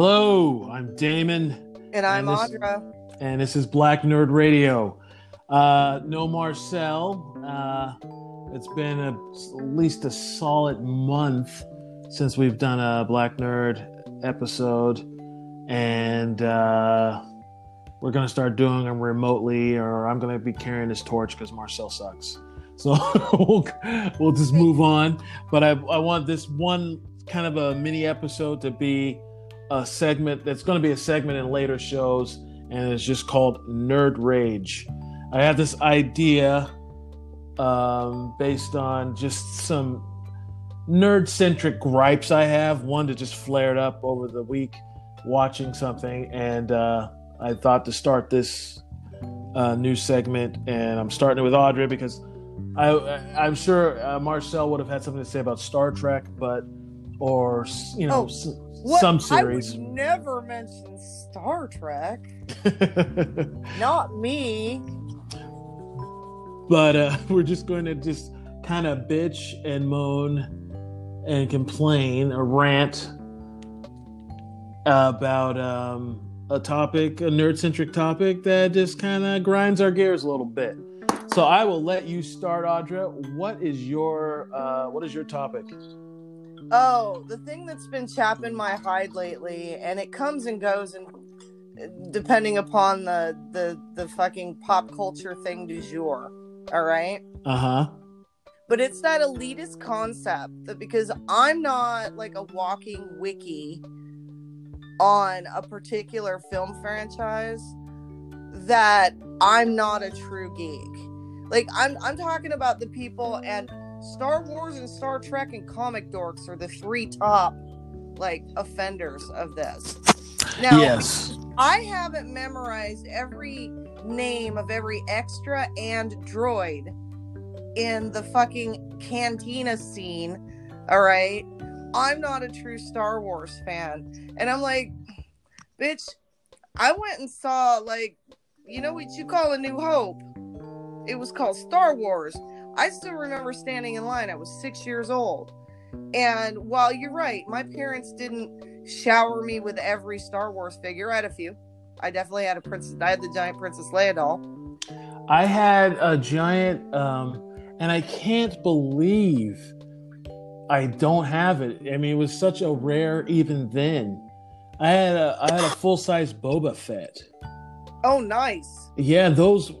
Hello, I'm Damon. And I'm this, Audra. And this is Black Nerd Radio. Uh, no Marcel. Uh, it's been a, at least a solid month since we've done a Black Nerd episode. And uh, we're going to start doing them remotely, or I'm going to be carrying this torch because Marcel sucks. So we'll, we'll just move on. But I, I want this one kind of a mini episode to be a segment that's going to be a segment in later shows, and it's just called Nerd Rage. I had this idea um, based on just some nerd centric gripes I have. One that just flared up over the week watching something, and uh, I thought to start this uh, new segment, and I'm starting it with Audrey because I, I'm sure uh, Marcel would have had something to say about Star Trek, but or you know. Oh. What? Some series. I would never mention Star Trek. Not me. but uh, we're just going to just kind of bitch and moan and complain or rant about um, a topic, a nerd centric topic that just kind of grinds our gears a little bit. So I will let you start, Audra. What is your uh, what is your topic? Oh, the thing that's been chapping my hide lately, and it comes and goes, and depending upon the the the fucking pop culture thing du jour. All right. Uh huh. But it's that elitist concept that because I'm not like a walking wiki on a particular film franchise, that I'm not a true geek. Like I'm I'm talking about the people and Star Wars and Star Trek and comic dorks are the three top like offenders of this. Now Yes. I haven't memorized every name of every extra and droid in the fucking cantina scene. All right. I'm not a true Star Wars fan. And I'm like, bitch, I went and saw, like, you know what you call a New Hope? It was called Star Wars. I still remember standing in line. I was six years old. And while you're right, my parents didn't shower me with every Star Wars figure. I had a few. I definitely had a princess. I had the giant Princess Leia doll. I had a giant, um, and I can't believe I don't have it. I mean, it was such a rare even then. I had a I had a full size Boba Fett. Oh, nice. Yeah, those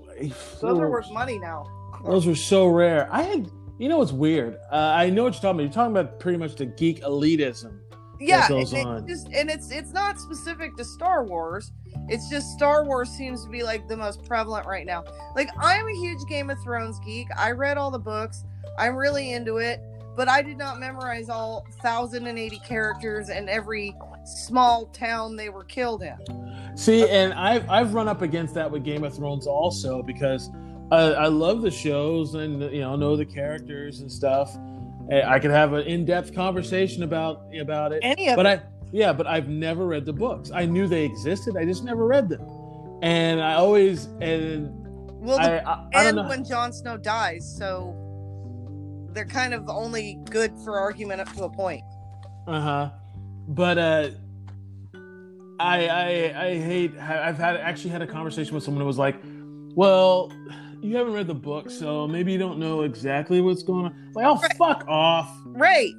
Those are worth money now. those are so rare. I had you know what's weird? Uh, I know what you're talking about. You're talking about pretty much the geek elitism. yeah, it just and it's it's not specific to Star Wars. It's just Star Wars seems to be like the most prevalent right now. Like I'm a huge Game of Thrones geek. I read all the books. I'm really into it, but I did not memorize all 1080 characters and every small town they were killed in. See, and I've I've run up against that with Game of Thrones also because I, I love the shows and you know know the characters and stuff. I could have an in depth conversation about about it. Any of but it. I yeah, but I've never read the books. I knew they existed. I just never read them. And I always and well, I the I, I know. when Jon Snow dies, so they're kind of only good for argument up to a point. Uh huh. But uh, I I I hate. I've had actually had a conversation with someone who was like, "Well, you haven't read the book, so maybe you don't know exactly what's going on." Like, oh, Right. fuck off. Right.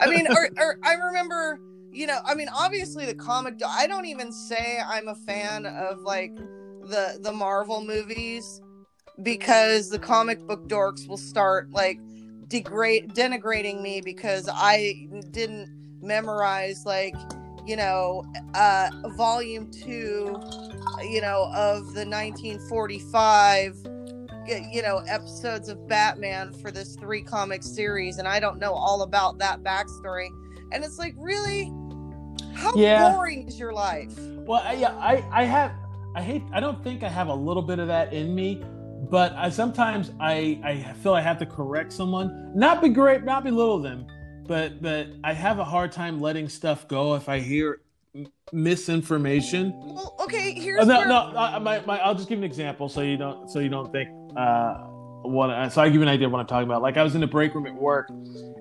I mean, or, or I remember, you know, I mean, obviously the comic. I don't even say I'm a fan of like the the Marvel movies because the comic book dorks will start like degrade denigrating me because I didn't memorize like you know uh volume 2 you know of the 1945 you know episodes of batman for this three comic series and i don't know all about that backstory and it's like really how Yeah. boring is your life Well, I, yeah, I I have. I hate. I don't think I have a little bit of that in me, but I sometimes I I feel I have to correct someone, not be great, not belittle them, but but I have a hard time letting stuff go if I hear misinformation. well okay here's Uh, no, where, no. I, my, my, I'll just give an example so you don't so you don't think uh, what. I- So I give you an idea of what I'm talking about. Like I was in the break room at work,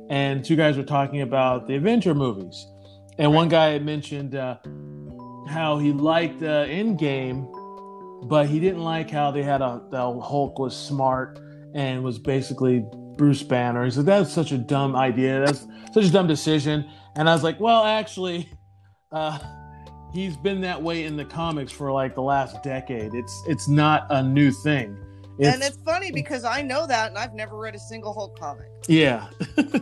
and two guys were talking about the Avenger movies, and one guy had mentioned, uh, how he liked uh, Endgame, but he didn't like how they had a the Hulk was smart and was basically Bruce Banner. He said that's such a dumb idea. That's such a dumb decision. And I was like, well, actually, uh, he's been that way in the comics for like the last decade. It's it's not a new thing. and it's funny because I know that, and I've never read a single Hulk comic. Yeah,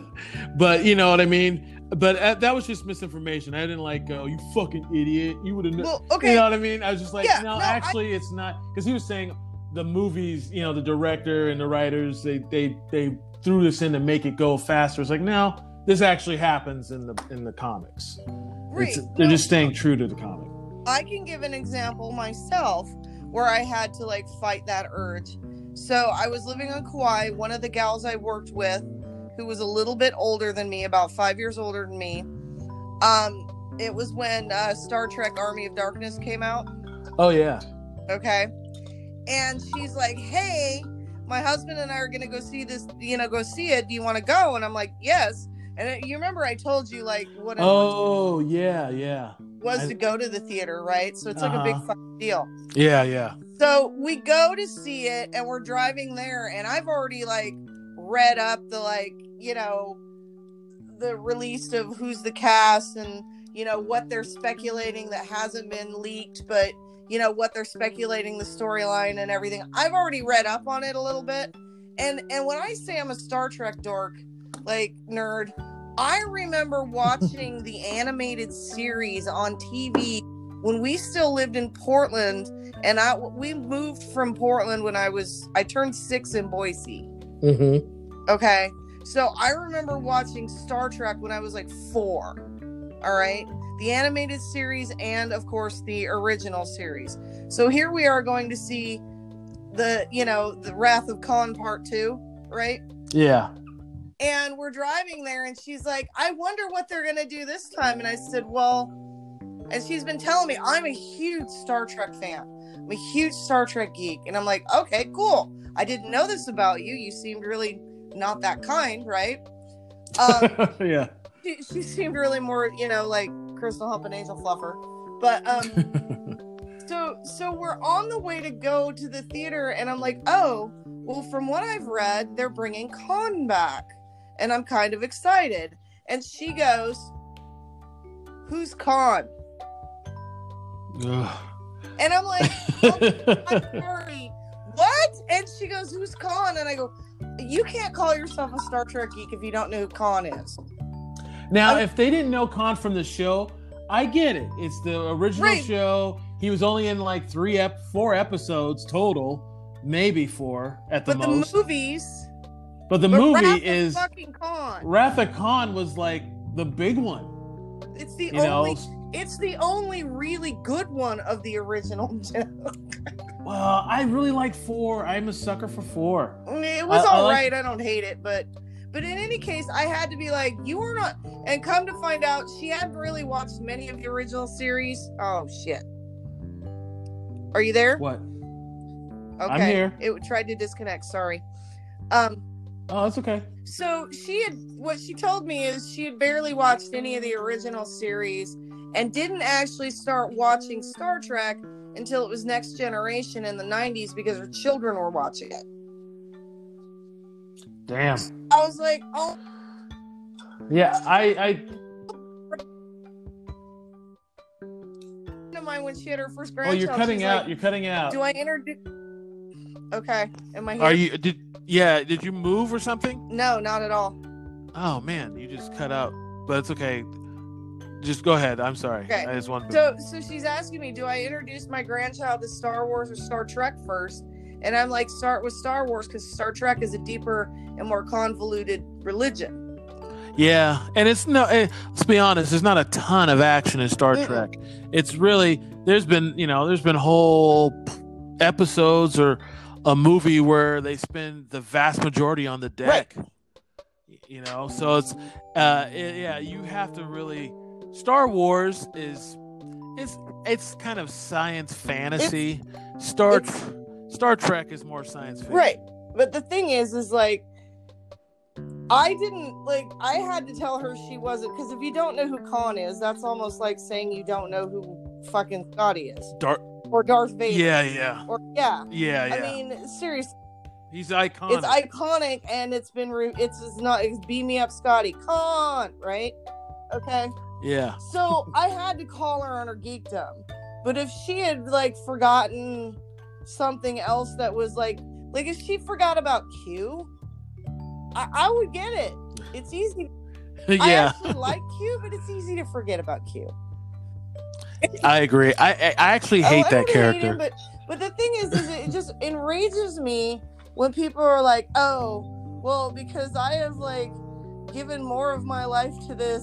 but you know what I mean. But uh, that was just misinformation. I didn't like, oh, you fucking idiot. You would have. known. Well, okay. You know what I mean? I was just like, Yeah, no, no, actually, it's not because he was saying the movies. You know, the director and the writers they they they threw this in to make it go faster. It's like, no, this actually happens in the in the comics. Right. They're just staying true to the comic. I can give an example myself where I had to like fight that urge. So I was living on Kauai. One of the gals I worked with, who was a little bit older than me, about five years older than me. Um, it was when uh, Star Trek: Army of Darkness came out. Oh yeah. Okay, and she's like, "Hey, my husband and I are gonna go see this. You know, go see it. Do you want to go?" And I'm like, "Yes." And you remember I told you like what it Oh yeah, yeah, was I- to go to the theater, right? So it's like a big Uh-huh. deal. yeah, yeah. So we go to see it and we're driving there and I've already like read up the like, you know, the release of who's the cast and you know what they're speculating that hasn't been leaked, but you know what they're speculating the storyline and everything. I've already read up on it a little bit. And and when I say I'm a Star Trek dork, like nerd, I remember watching the animated series on TV when we still lived in Portland and I we moved from Portland when I was I turned 6 in Boise. Mm-hmm. Okay. So I remember watching Star Trek when I was like 4. All right. The animated series and of course the original series. So here we are going to see the, you know, the Wrath of Khan part 2, right? Yeah. And we're driving there, and she's like, I wonder what they're going to do this time. And I said, Well, and she's been telling me I'm a huge Star Trek fan. I'm a huge Star Trek geek. And I'm like, Okay, cool. I didn't know this about you. You seemed really not that kind, right? Um, yeah. She, she seemed really more, you know, like Crystal Hump and Angel Fluffer. But um, so so we're on the way to go to the theater and i'm like oh well from what i've read they're bringing Khan back and i'm kind of excited and she goes who's Khan?" Ugh. and i'm like i'm sorry what and she goes who's Khan?" and i go you can't call yourself a star trek geek if you don't know who Khan is Now, I'm- if they didn't know Khan from the show, I get it. It's the original Right. show. He was only in like three, ep- four episodes total, maybe four at the but most. the movies but the but movie is fucking Khan Wrath of Khan was like the big one. it's the You only know, it's the only really good one of the original well, I really like four. I'm a sucker for four. It was I- I all like- right. I don't hate it, but but in any case, I had to be like, you were not. And come to find out, she hadn't really watched many of the original series. Oh shit! Are you there? What? Okay. I'm here. It tried to disconnect. Sorry. Um. Oh, that's okay. So she had what she told me is she had barely watched any of the original series and didn't actually start watching Star Trek until it was Next Generation in the 90s because her children were watching it. Damn. I was like, oh Yeah, I, I of mine when she had her first grandchild. Oh, you're cutting she's out. like, you're cutting out. Do I introduce? Okay, am I here? Are you did yeah, did you move or something? No, not at all. Oh man, you just cut out. But it's okay. Just go ahead. I'm sorry. Okay. I just wanted to So, so she's asking me, do I introduce my grandchild to Star Wars or Star Trek first? And I'm like, start with Star Wars because Star Trek is a deeper and more convoluted religion. Yeah, and it's no. eh, let's be honest. There's not a ton of action in Star Mm-mm. Trek. It's really there's been you know there's been whole episodes or a movie where they spend the vast majority on the deck. You know, so it's uh it- yeah you have to really. Star Wars is it's it's kind of science fantasy. Star it's- Star Trek is more science fiction. Right. But the thing is, is like, I didn't like. I had to tell her she wasn't because if you don't know who Khan is, that's almost like saying you don't know who fucking Scotty is, Dark. or Darth Vader. Yeah, yeah, Or yeah. yeah, yeah. I mean, seriously, He's iconic. it's iconic, and it's been re- it's, it's not it's beam me up, Scotty. Khan, right? Okay. yeah. So I had to call her on her geekdom. But if she had like forgotten something else that was like like if she forgot about Q, I, I would get it. It's easy. I yeah, actually like Q, but it's easy to forget about Q. I agree. I I I actually hate Oh, that don't hate character. him, but but the thing is, is it just enrages me when people are like, "Oh, well, because I have like given more of my life to this,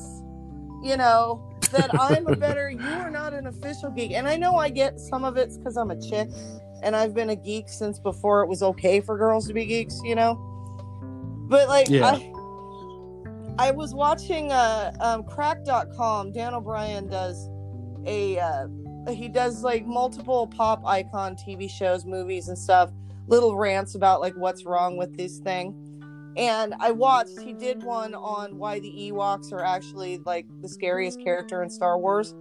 you know, that I'm a better. you are not an official geek." And I know I get some of it's because I'm a chick, and I've been a geek since before it was okay for girls to be geeks, you know. But like, Yeah. I. I was watching uh, um, Cracked.com. Dan O'Brien does a uh, he does like multiple pop icon TV shows, movies, and stuff. Little rants about like what's wrong with this thing. And I watched. He did one on why the Ewoks are actually like the scariest character in Star Wars.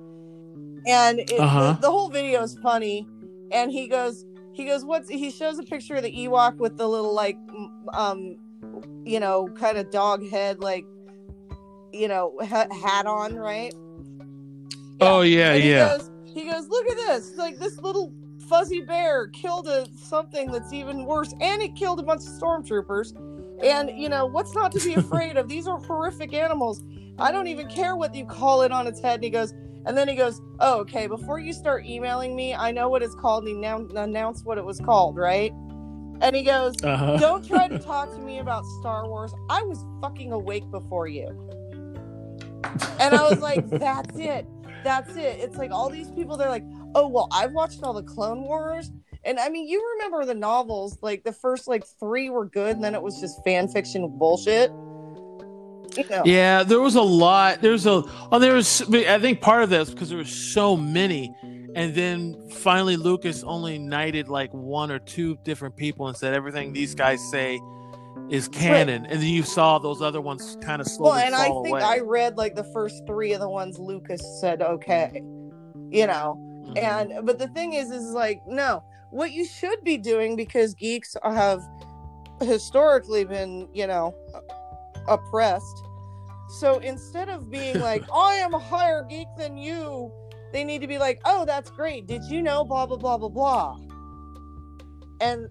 And it, Uh-huh. the, the whole video is funny. And he goes, he goes, what's? He shows a picture of the Ewok with the little like, um, you know, kind of dog head, like, you know, ha- hat on, right? oh yeah, And he yeah. Goes, he goes, look at this. Like this little fuzzy bear killed a something that's even worse, and it killed a bunch of stormtroopers. And you know what's not to be afraid of? These are horrific animals. I don't even care what you call it on its head. And he goes, and then he goes, oh, okay. Before you start emailing me, I know what it's called. And he now announced what it was called, right? And he goes, Uh-huh. don't try to talk to me about Star Wars. I was fucking awake before you. And I was like, that's it. That's it. It's like all these people, they're like, oh, well, I've watched all the Clone Wars. And I mean, you remember the novels, like the first like three were good, and then it was just fan fiction bullshit. Know. Yeah, there was a lot. There's a oh, there was. I think part of this because there were so many, and then finally Lucas only knighted like one or two different people and said everything these guys say is canon, and then you saw those other ones kind of slowly Well, and I think away. I read like the first three of the ones Lucas said okay, you know. Mhm. And but the thing is, is like no, what you should be doing because geeks have historically been, you know, oppressed. So instead of being like, I am a higher geek than you, they need to be like, oh, that's great. Did you know blah blah blah blah blah? And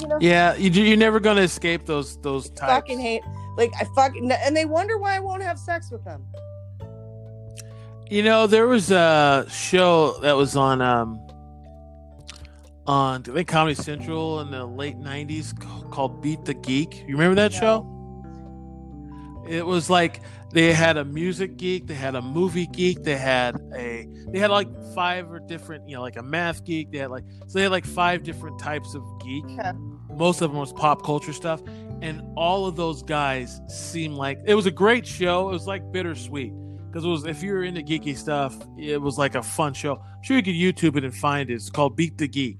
you know, yeah, you, you're never gonna escape those those types. fucking hate. Like I fucking and they wonder why I won't have sex with them. You know, there was a show that was on um on I think Comedy Central in the late '90s called Beat the Geek. You remember that No. show? It was like they had a music geek, they had a movie geek, they had a they had like five or different, you know, like a math geek. They had like so they had like five different types of geek. Okay. Most of them was pop culture stuff, and all of those guys seemed like it was a great show. It was like bittersweet because it was if you're into geeky stuff, it was like a fun show. I'm sure you could YouTube it and find it. It's called Beat the Geek.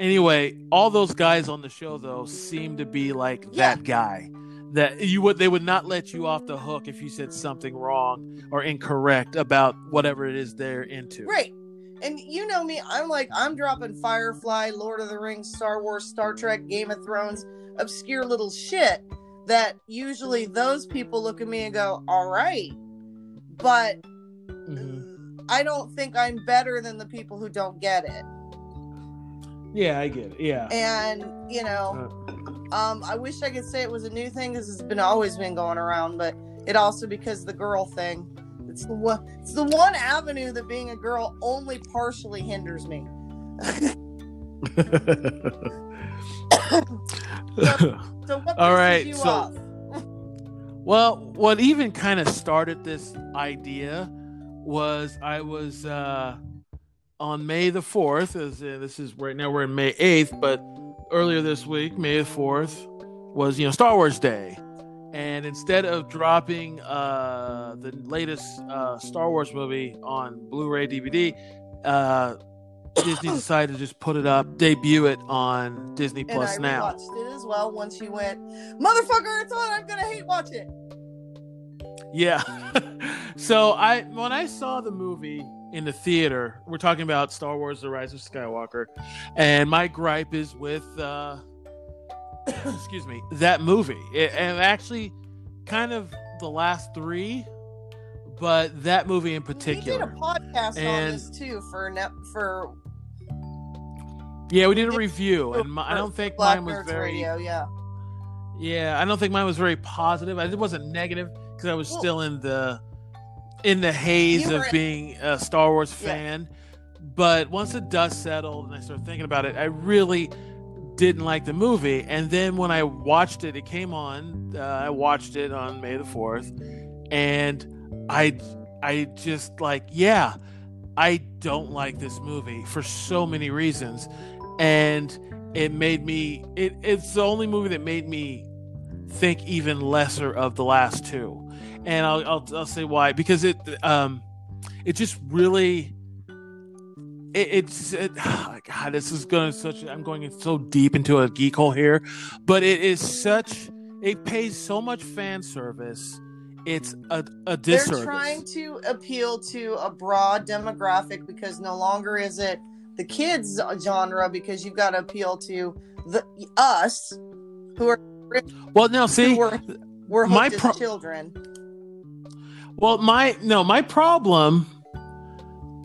Anyway, all those guys on the show though seem to be like Yeah. that guy that you would they would not let you off the hook if you said something wrong or incorrect about whatever it is they're into. Right. And you know me, I'm like, I'm dropping Firefly, Lord of the Rings, Star Wars, Star Trek, Game of Thrones, obscure little shit that usually those people look at me and go, all right. But Mhm. I don't think I'm better than the people who don't get it. Yeah, I get it. Yeah. And, you know, um, I wish I could say it was a new thing because it's been always been going around, but it also because the girl thing. It's the one. It's the one avenue that being a girl only partially hinders me. So what All right, you so- off? Well, what even kind of started this idea was I was uh, on May the 4th, as uh, this is right now we're in May 8th, but earlier this week, May the 4th, was, you know, Star Wars Day. And instead of dropping uh, the latest uh, Star Wars movie on Blu ray DVD, uh, Disney decided to just put it up, debut it on Disney And Plus I now. watched it as well. Once you went, motherfucker, it's on. I'm gonna hate watch it. Yeah. so I when I saw the movie, in the theater. We're talking about Star Wars: The Rise of Skywalker, and my gripe is with, uh, excuse me, that movie. It, and actually, kind of the last three, but that movie in particular. We did a podcast on this too for net for Yeah, we did a review, and my, I don't think Black mine was Nerds very. Radio. Yeah, Yeah, I don't think mine was very positive. It wasn't negative because I was Well- still in the in the haze You of being a Star Wars Yeah. fan. But once the dust settled and I started thinking about it, I really didn't like the movie. And then when I watched it, it came on. Uh, I watched it on May the fourth, and I I just like yeah, I don't like this movie for so many reasons, and it made me it it's the only movie that made me think even lesser of the last two and i'll i'll, I'll say why because it um it just really it, it's it, god this is going such i'm going so deep into a geek hole here but it is such it pays so much fan service it's a, a disservice they're trying to appeal to a broad demographic because no longer is it the kids genre because you've got to appeal to the us who are well now see were were my pro- children. Well, my no, my problem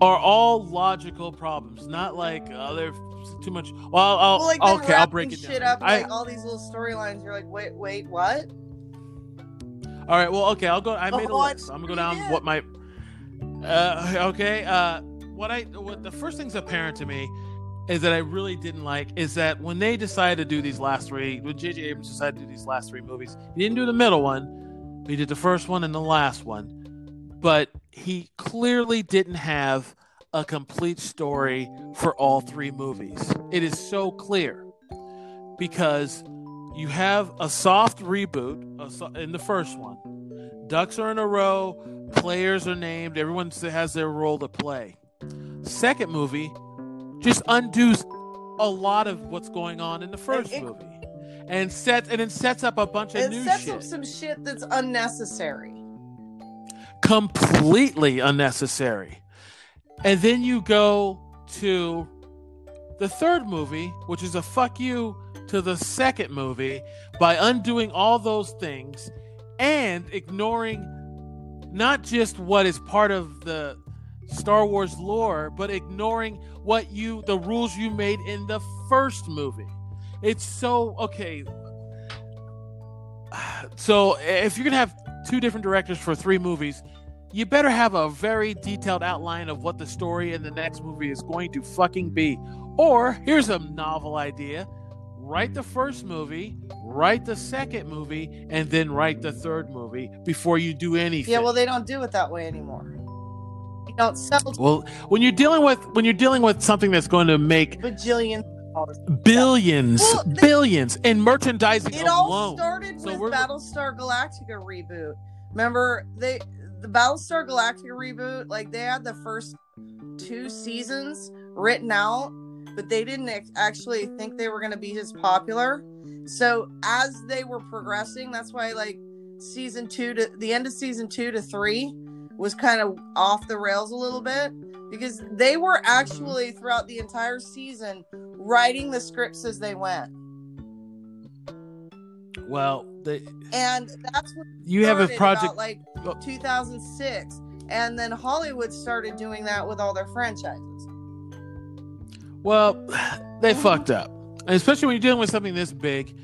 are all logical problems, not like uh, they're too much. Well, I'll, I'll Well, like okay, I'll break it shit down. up I, like all these little storylines. You're like, wait, wait, what? all right, well, okay, I'll go. I made a Oh, I list. I'm gonna go down did. what my. Uh, okay. Uh, what I what the first thing's apparent to me is that I really didn't like is that when they decided to do these last three, when J.J. Abrams decided to do these last three movies, he didn't do the middle one. He did the first one and the last one, but he clearly didn't have a complete story for all three movies. It is so clear because you have a soft reboot in the first one. Ducks are in a row, players are named, everyone has their role to play. Second movie just undoes a lot of what's going on in the first it- movie. And sets and then sets up a bunch of It new sets shit up some shit that's unnecessary. completely unnecessary. And then you go to the third movie, which is a fuck you to the second movie by undoing all those things and ignoring not just what is part of the Star Wars lore, but ignoring what you the rules you made in the first movie. It's so okay. So if you're gonna have two different directors for three movies, you better have a very detailed outline of what the story in the next movie is going to fucking be. Or here's a novel idea. Write the first movie, write the second movie, and then write the third movie before you do anything. Yeah, well, they don't do it that way anymore. You don't sell Well, when you're dealing with when you're dealing with something that's going to make bajillion dollars. billions, Well, billions in merchandising It all started So with Battlestar Galactica reboot. Remember they the Battlestar Galactica reboot, like they had the first two seasons written out, but they didn't actually think they were going to be as popular. So as they were progressing, that's why like season 2 to the end of season 2 to 3 was kind of off the rails a little bit because they were actually throughout the entire season writing the scripts as they went. well, they, and that's what you have a project. about, like Oh. 2006 and then hollywood started doing that with all their franchises Well, they fucked up, and especially when you're dealing with something this big.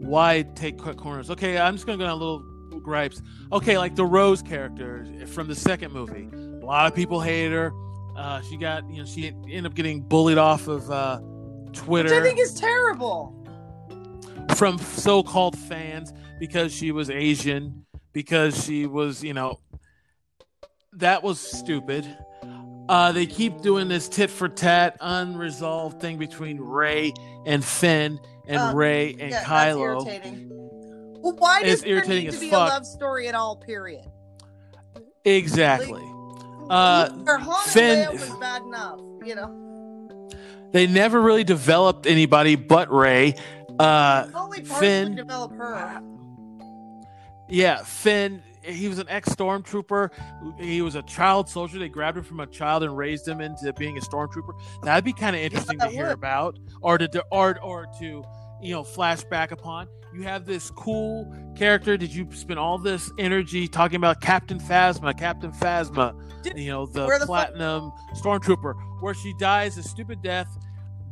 Why take cut corners? Okay, I'm just gonna go down a little gripes. Okay, like the Rose character from the second movie. A lot of people hated her. Uh, she got, you know, she ended up getting bullied off of uh, Twitter which i think is terrible from so-called fans because she was Asian, because she was, you know, that was stupid. Uh, they keep doing this tit for tat, unresolved thing between Rey and Finn, and Uh, Rey and yeah Kylo. well why does It's there irritating need to be fuck. a love story at all period Exactly. Uh, or Han Finn- was bad enough you know They never really developed anybody but Rey. Uh, only Finn- to develop her yeah, Finn he was an ex stormtrooper. He was a child soldier. They grabbed him from a child and raised him into being a stormtrooper. That'd be kind of interesting to hear would. about, or to or or to you know flashback upon. You have this cool character. Did you spend all this energy talking about Captain Phasma? Captain Phasma, Did- you know the, the fuck- platinum stormtrooper, where she dies a stupid death.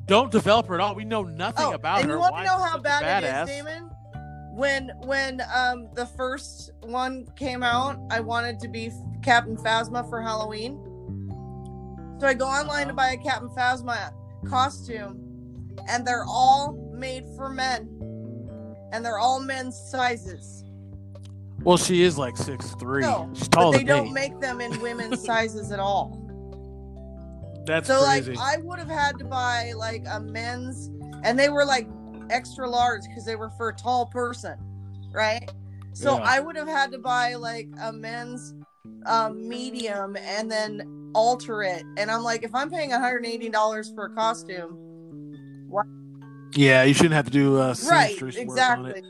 Don't develop her at all. We know nothing Oh, about and her. you want Why to know how bad it is, Damon? When when um the first one came out, I wanted to be Captain Phasma for Halloween. So I go online to buy a Captain Phasma costume, and they're all made for men, and they're all men's sizes. Well, she is like six three. No, She's but they don't me. make them in women's sizes at all. That's So crazy. like I would have had to buy like a men's and they were like extra large because they were for a tall person, right? So Yeah. I would have had to buy like a men's um medium and then alter it. And I'm like, if I'm paying $180 for a costume, yeah, you shouldn't have to do uh, right, exactly.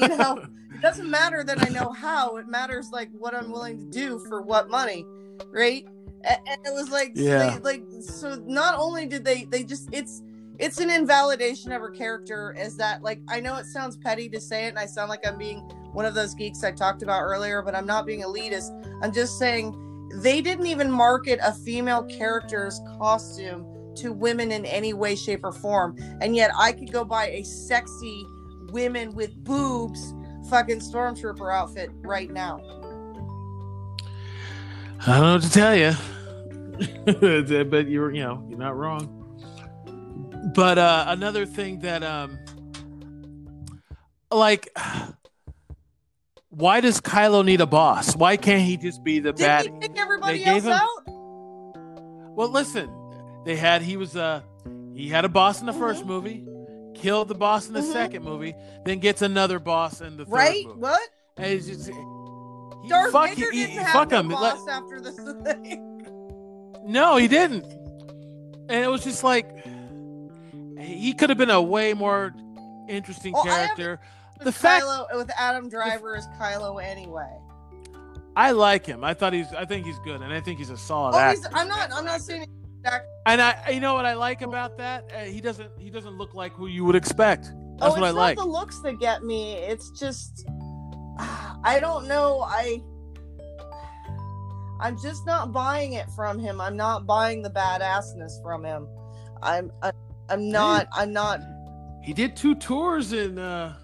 You know, it doesn't matter that I know how, it matters like what I'm willing to do for what money, right? And it was like, Yeah. they- like so. Not only did they, they just it's it's an invalidation of her character. Is that like I know it sounds petty to say it, and I sound like I'm being one of those geeks I talked about earlier, but I'm not being elitist. I'm just saying they didn't even market a female character's costume to women in any way, shape, or form, and yet I could go buy a sexy women with boobs fucking stormtrooper outfit right now. I don't know what to tell you, but you're you know you're not wrong. But uh, another thing that um, like, why does Kylo need a boss? Why can't he just be the bad? Didn't he pick everybody they else him- out? Well, listen, they had he was uh he had a boss in the 1st Mhm. movie, killed the boss in the Mhm. second movie, then gets another boss in the third Right? movie. What? And it's just, he, Darth fuck, Vader he- didn't he- have fuck no him. Let- boss after this thing. No, he didn't. And it was just like he could have been a way more interesting Well, character. The With fact- Kylo with Adam Driver as Kylo anyway. I like him. I thought he's. I think he's good, and I think he's a solid Oh, actor. I'm not. I'm not saying. That, And I, you know what I like about that? Uh, he doesn't. He doesn't look like who you would expect. That's oh, what I it's like. the looks that get me. It's just. I don't know. I. I'm just not buying it from him. I'm not buying the badassness from him. I'm. I, I'm not. I'm not. He did two tours in. uh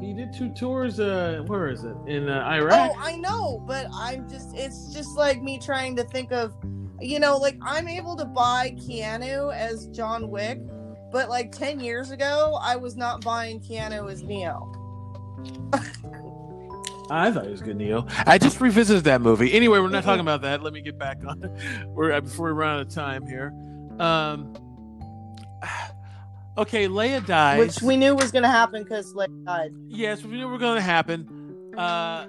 He did two tours. uh Where is it? In uh, Iraq. Oh, I know, but I'm just. It's just like me trying to think of. You know, like I'm able to buy Keanu as John Wick, but like ten years ago, I was not buying Keanu as Neo. I thought he was good, Neo. I just revisited that movie. Anyway, we're not talking about that. Let me get back on. We're uh, before we run out of time here. Um. Okay, Leia dies. which we knew was going to happen because like died. yes, we knew we were going to happen. Uh,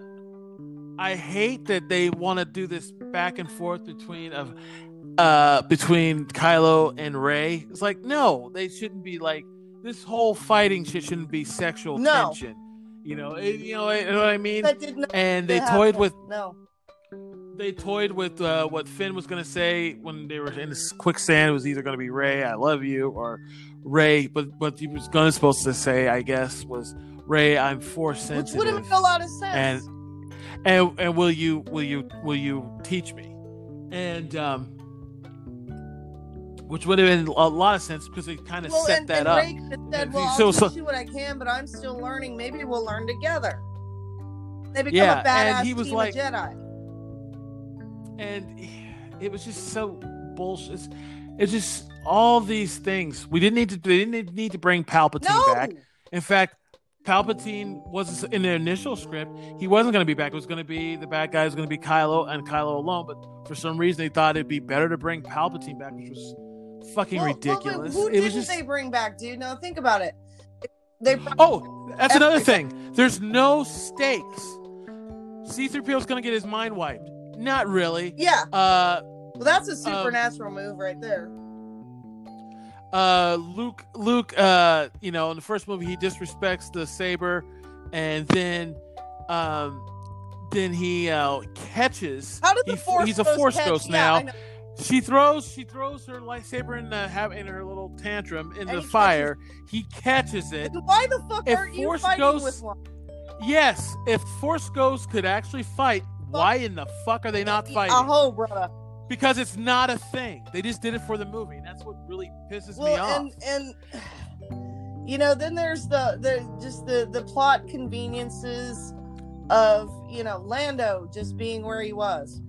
I hate that they want to do this back and forth between of uh between Kylo and Rey. It's like no, they shouldn't be like this whole fighting shit shouldn't be sexual No. tension. You know, it, you know, you know what I mean. That did not And they happen. toyed with no. they toyed with uh, what Finn was going to say when they were in this quicksand. It was either going to be Rey, I love you, or Rey. But what he was going to supposed to say, I guess, was Rey, I'm force Which would have made a lot of sense. and and and will you will you will you teach me? And um, which would have been a lot of sense because they kind of well, set and, that and up. Rey could have said, "Well, I'll So- teach so- you what I can, but I'm still learning. Maybe we'll learn together." They become Yeah, a badass and he was team like- of Jedi. and it was just so bullshit. It's, it's just all these things. We didn't need to. They didn't need to bring Palpatine No, back. In fact, Palpatine was in the initial script. He wasn't going to be back. It was going to be the bad guy was going to be Kylo and Kylo alone. But for some reason, they thought it'd be better to bring Palpatine back, which was fucking Well, well, ridiculous. who it didn't was just. they bring back, dude? No, think about it. They Oh, that's another thing. There's no stakes. C-3PO is going to get his mind wiped. Not really. yeah. Uh, Well, that's a supernatural move right there. Uh luke luke uh you know in the first movie he disrespects the saber and then um then he uh, catches. How did the he- force He's a force catch- ghost now. know. She throws she throws her lightsaber in the have in her little tantrum in And the he catches- fire. He catches it. Why the fuck If aren't you Force fighting Ghost- with one? Yes, if Force Ghosts could actually fight, why in the fuck are they not fighting? Oh, brother. Because it's not a thing. They just did it for the movie. That's what really pisses me Well, off. and and you know, then there's the the just the the plot conveniences of you know Lando just being where he was.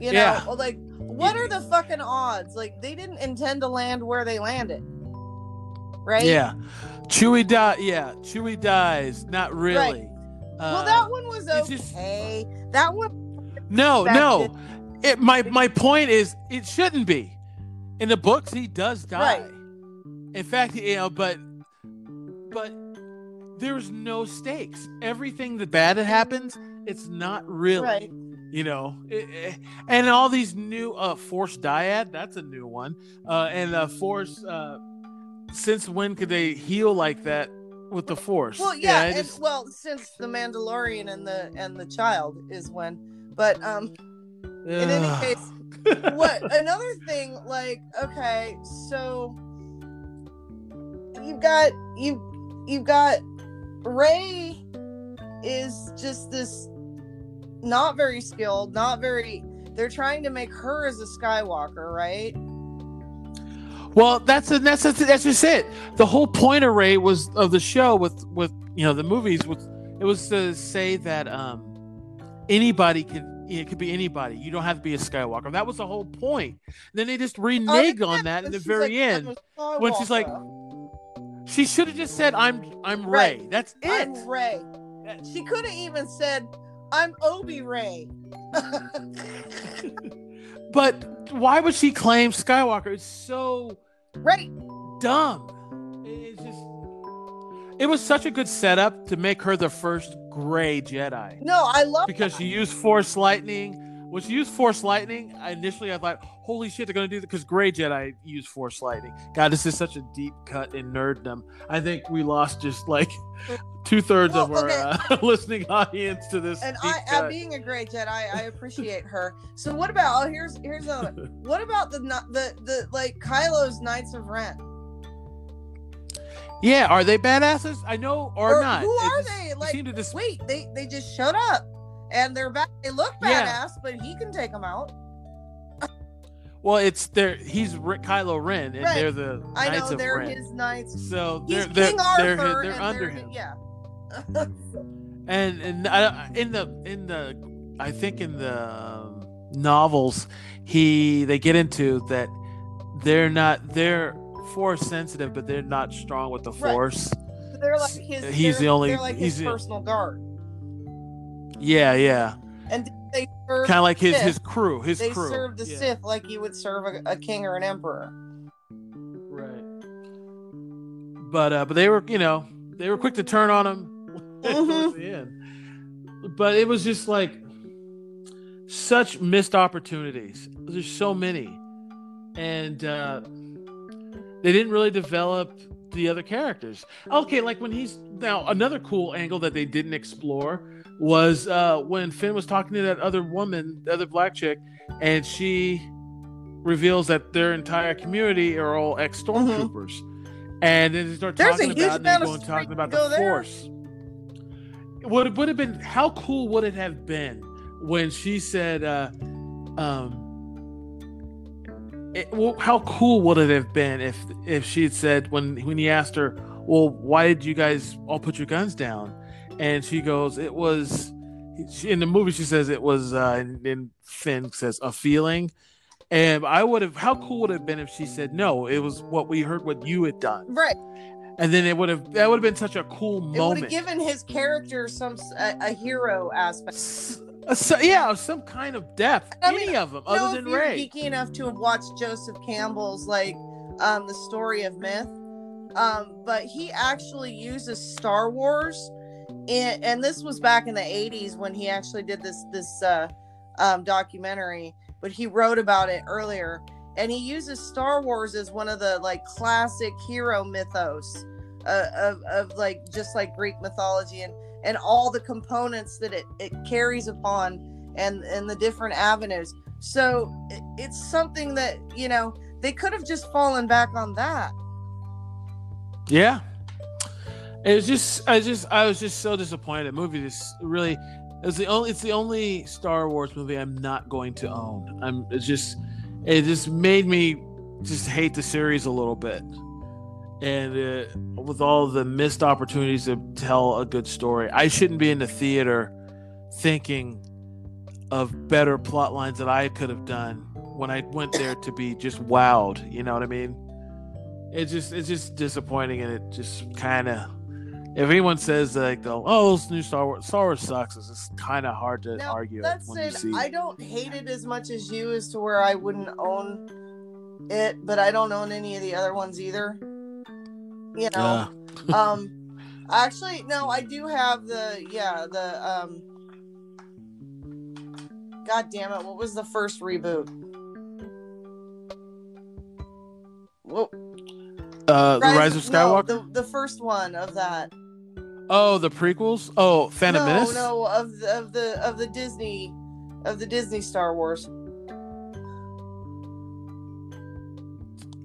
You know, Yeah. like what are the fucking odds? Like they didn't intend to land where they landed, right? Yeah. Chewie die yeah, Chewie dies. Not really. Well, Uh, that one was it's just- okay. That one, No, no. It my my point is it shouldn't be. In the books he does die. Right. In fact, you know, but but there's no stakes. Everything that bad that happens, it's not really. right? You know, it- it- and all these new uh Force Dyad, that's a new one. Uh and uh Force uh since when could they heal like that with the Force? Well, yeah, and, just- well, since the Mandalorian and the and the child is when, but um, in any case, what another thing like okay so you've got you you've got Rey is just this not very skilled not very they're trying to make her as a skywalker right Well, that's a, that's that's just it. The whole point of Rey was of the show with with you know the movies with it was to say that um anybody can it could be anybody. You don't have to be a Skywalker. That was the whole point. Then they just oh, renege Oh, on that in the very like, end. When she's like, She should have just said, "I'm I'm Rey." Right. That's it. i'm Rey she could have even said i'm obi Rey But why would she claim Skywalker? It's so right dumb. It's just. It was such a good setup to make her the first gray Jedi. no i love it. because that. she used Force Lightning. When she used Force Lightning, I initially I thought, "Holy shit, they're gonna do that!" Because Gray Jedi use Force Lightning. God, this is such a deep cut in nerddom. I think we lost just like two thirds of our okay. uh, listening audience to this. and I, uh, being a gray Jedi, I appreciate her. So what about? Oh, here's here's another. What about the the the like Kylo's Knights of Ren? Yeah, are they badasses? I know, or, Or not. who It are just they? Like, seemed to just- Wait, they they just showed up, and they're back. They look Yeah. badass, but he can take them out. well, it's their he's R- Kylo Ren, and Right. they're the I Knights know of they're Ren. his knights. So they're they're King they're, Arthur, they're under they're him. yeah. and and I, in the in the I think in the um, novels he they get into that they're not they're force sensitive but they're not strong with the Right. force they're like his. He's the only- like he's his the- personal guard, yeah yeah and they kind of like his Sith. his crew his They crew serve the yeah. Sith like you would serve a, a king or an emperor. right but uh but they were you know they were quick to turn on him Mhm. the end but it was just like such missed opportunities there's so many and uh they didn't really develop the other characters. Okay like when he's now another cool angle that they didn't explore was uh when finn was talking to that other woman the other black chick and she reveals that their entire community are all ex stormtroopers and then they start There's a talking huge about and amount they of go and talking about the there. force. Would it would have been how cool would it have been when she said uh um it, well, how cool would it have been if if she had said when when he asked her well why did you guys all put your guns down and she goes it was she, in the movie she says it was uh and, and finn says a feeling and i would have how cool would it have been if she said no it was what we heard what you had done Right. and then it would have that would have been such a cool moment. It would have given his character some a hero aspect. S- so, yeah some kind of depth I any mean, of them other than Rey. geeky enough to have watched Joseph Campbell's like um the story of myth, um, but he actually uses Star Wars, and, and this was back in the '80s when he actually did this this uh, um, documentary. But he wrote about it earlier, and he uses Star Wars as one of the like classic hero mythos uh, of of like just like Greek mythology and and all the components that it, it carries upon and and the different avenues so it, it's something that you know they could have just fallen back on that Yeah. It was just I just I was just so disappointed. The movie just really it's the only it's the only Star Wars movie I'm not going to own. I'm it's just it just made me just hate the series a little bit. And uh, with all the missed opportunities to tell a good story, I shouldn't be in the theater thinking of better plot lines that I could have done when I went there to be just wowed. You know what I mean? It's just it's just disappointing, and it just kind of. If anyone says like, "Oh, this new Star Wars, Star Wars sucks," it's just kind of hard to now argue that when you said i don't hate it as much as you as to where i wouldn't own it but i don't own any of the other ones either you know Yeah. um actually no i do have the yeah the um god damn it what was the first reboot well, Uh, the Rise of no, Skywalker. the, the first one of that oh, the prequels. Oh, Phantom no Menace. no of the of the of the disney of the disney star wars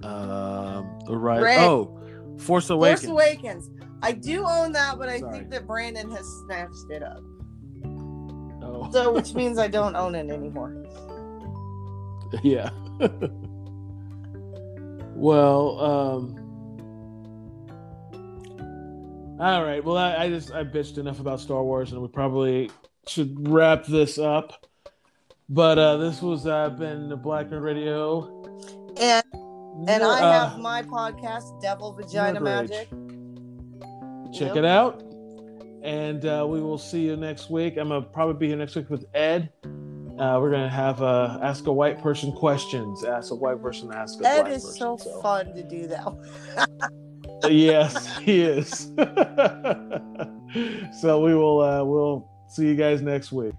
Um, the Rise. Oh, Force Awakens. force awakens i do own that but i Sorry. think that brandon has snatched it up Oh, so which means i don't own it anymore yeah. well, um. All right. Well, I, I just I bitched enough about Star Wars, and we probably should wrap this up. But uh, this was uh, been the Black Nerd Radio. and and i Uh, have my podcast devil vagina magic check Yep. it out. And uh, we will see you next week. I'm gonna probably be here next week with Ed. Uh, we're gonna have uh, ask a white person questions. Ask a white person, ask a Ed black is person. so fun to do that. yes, he is. so we will uh, we'll see you guys next week.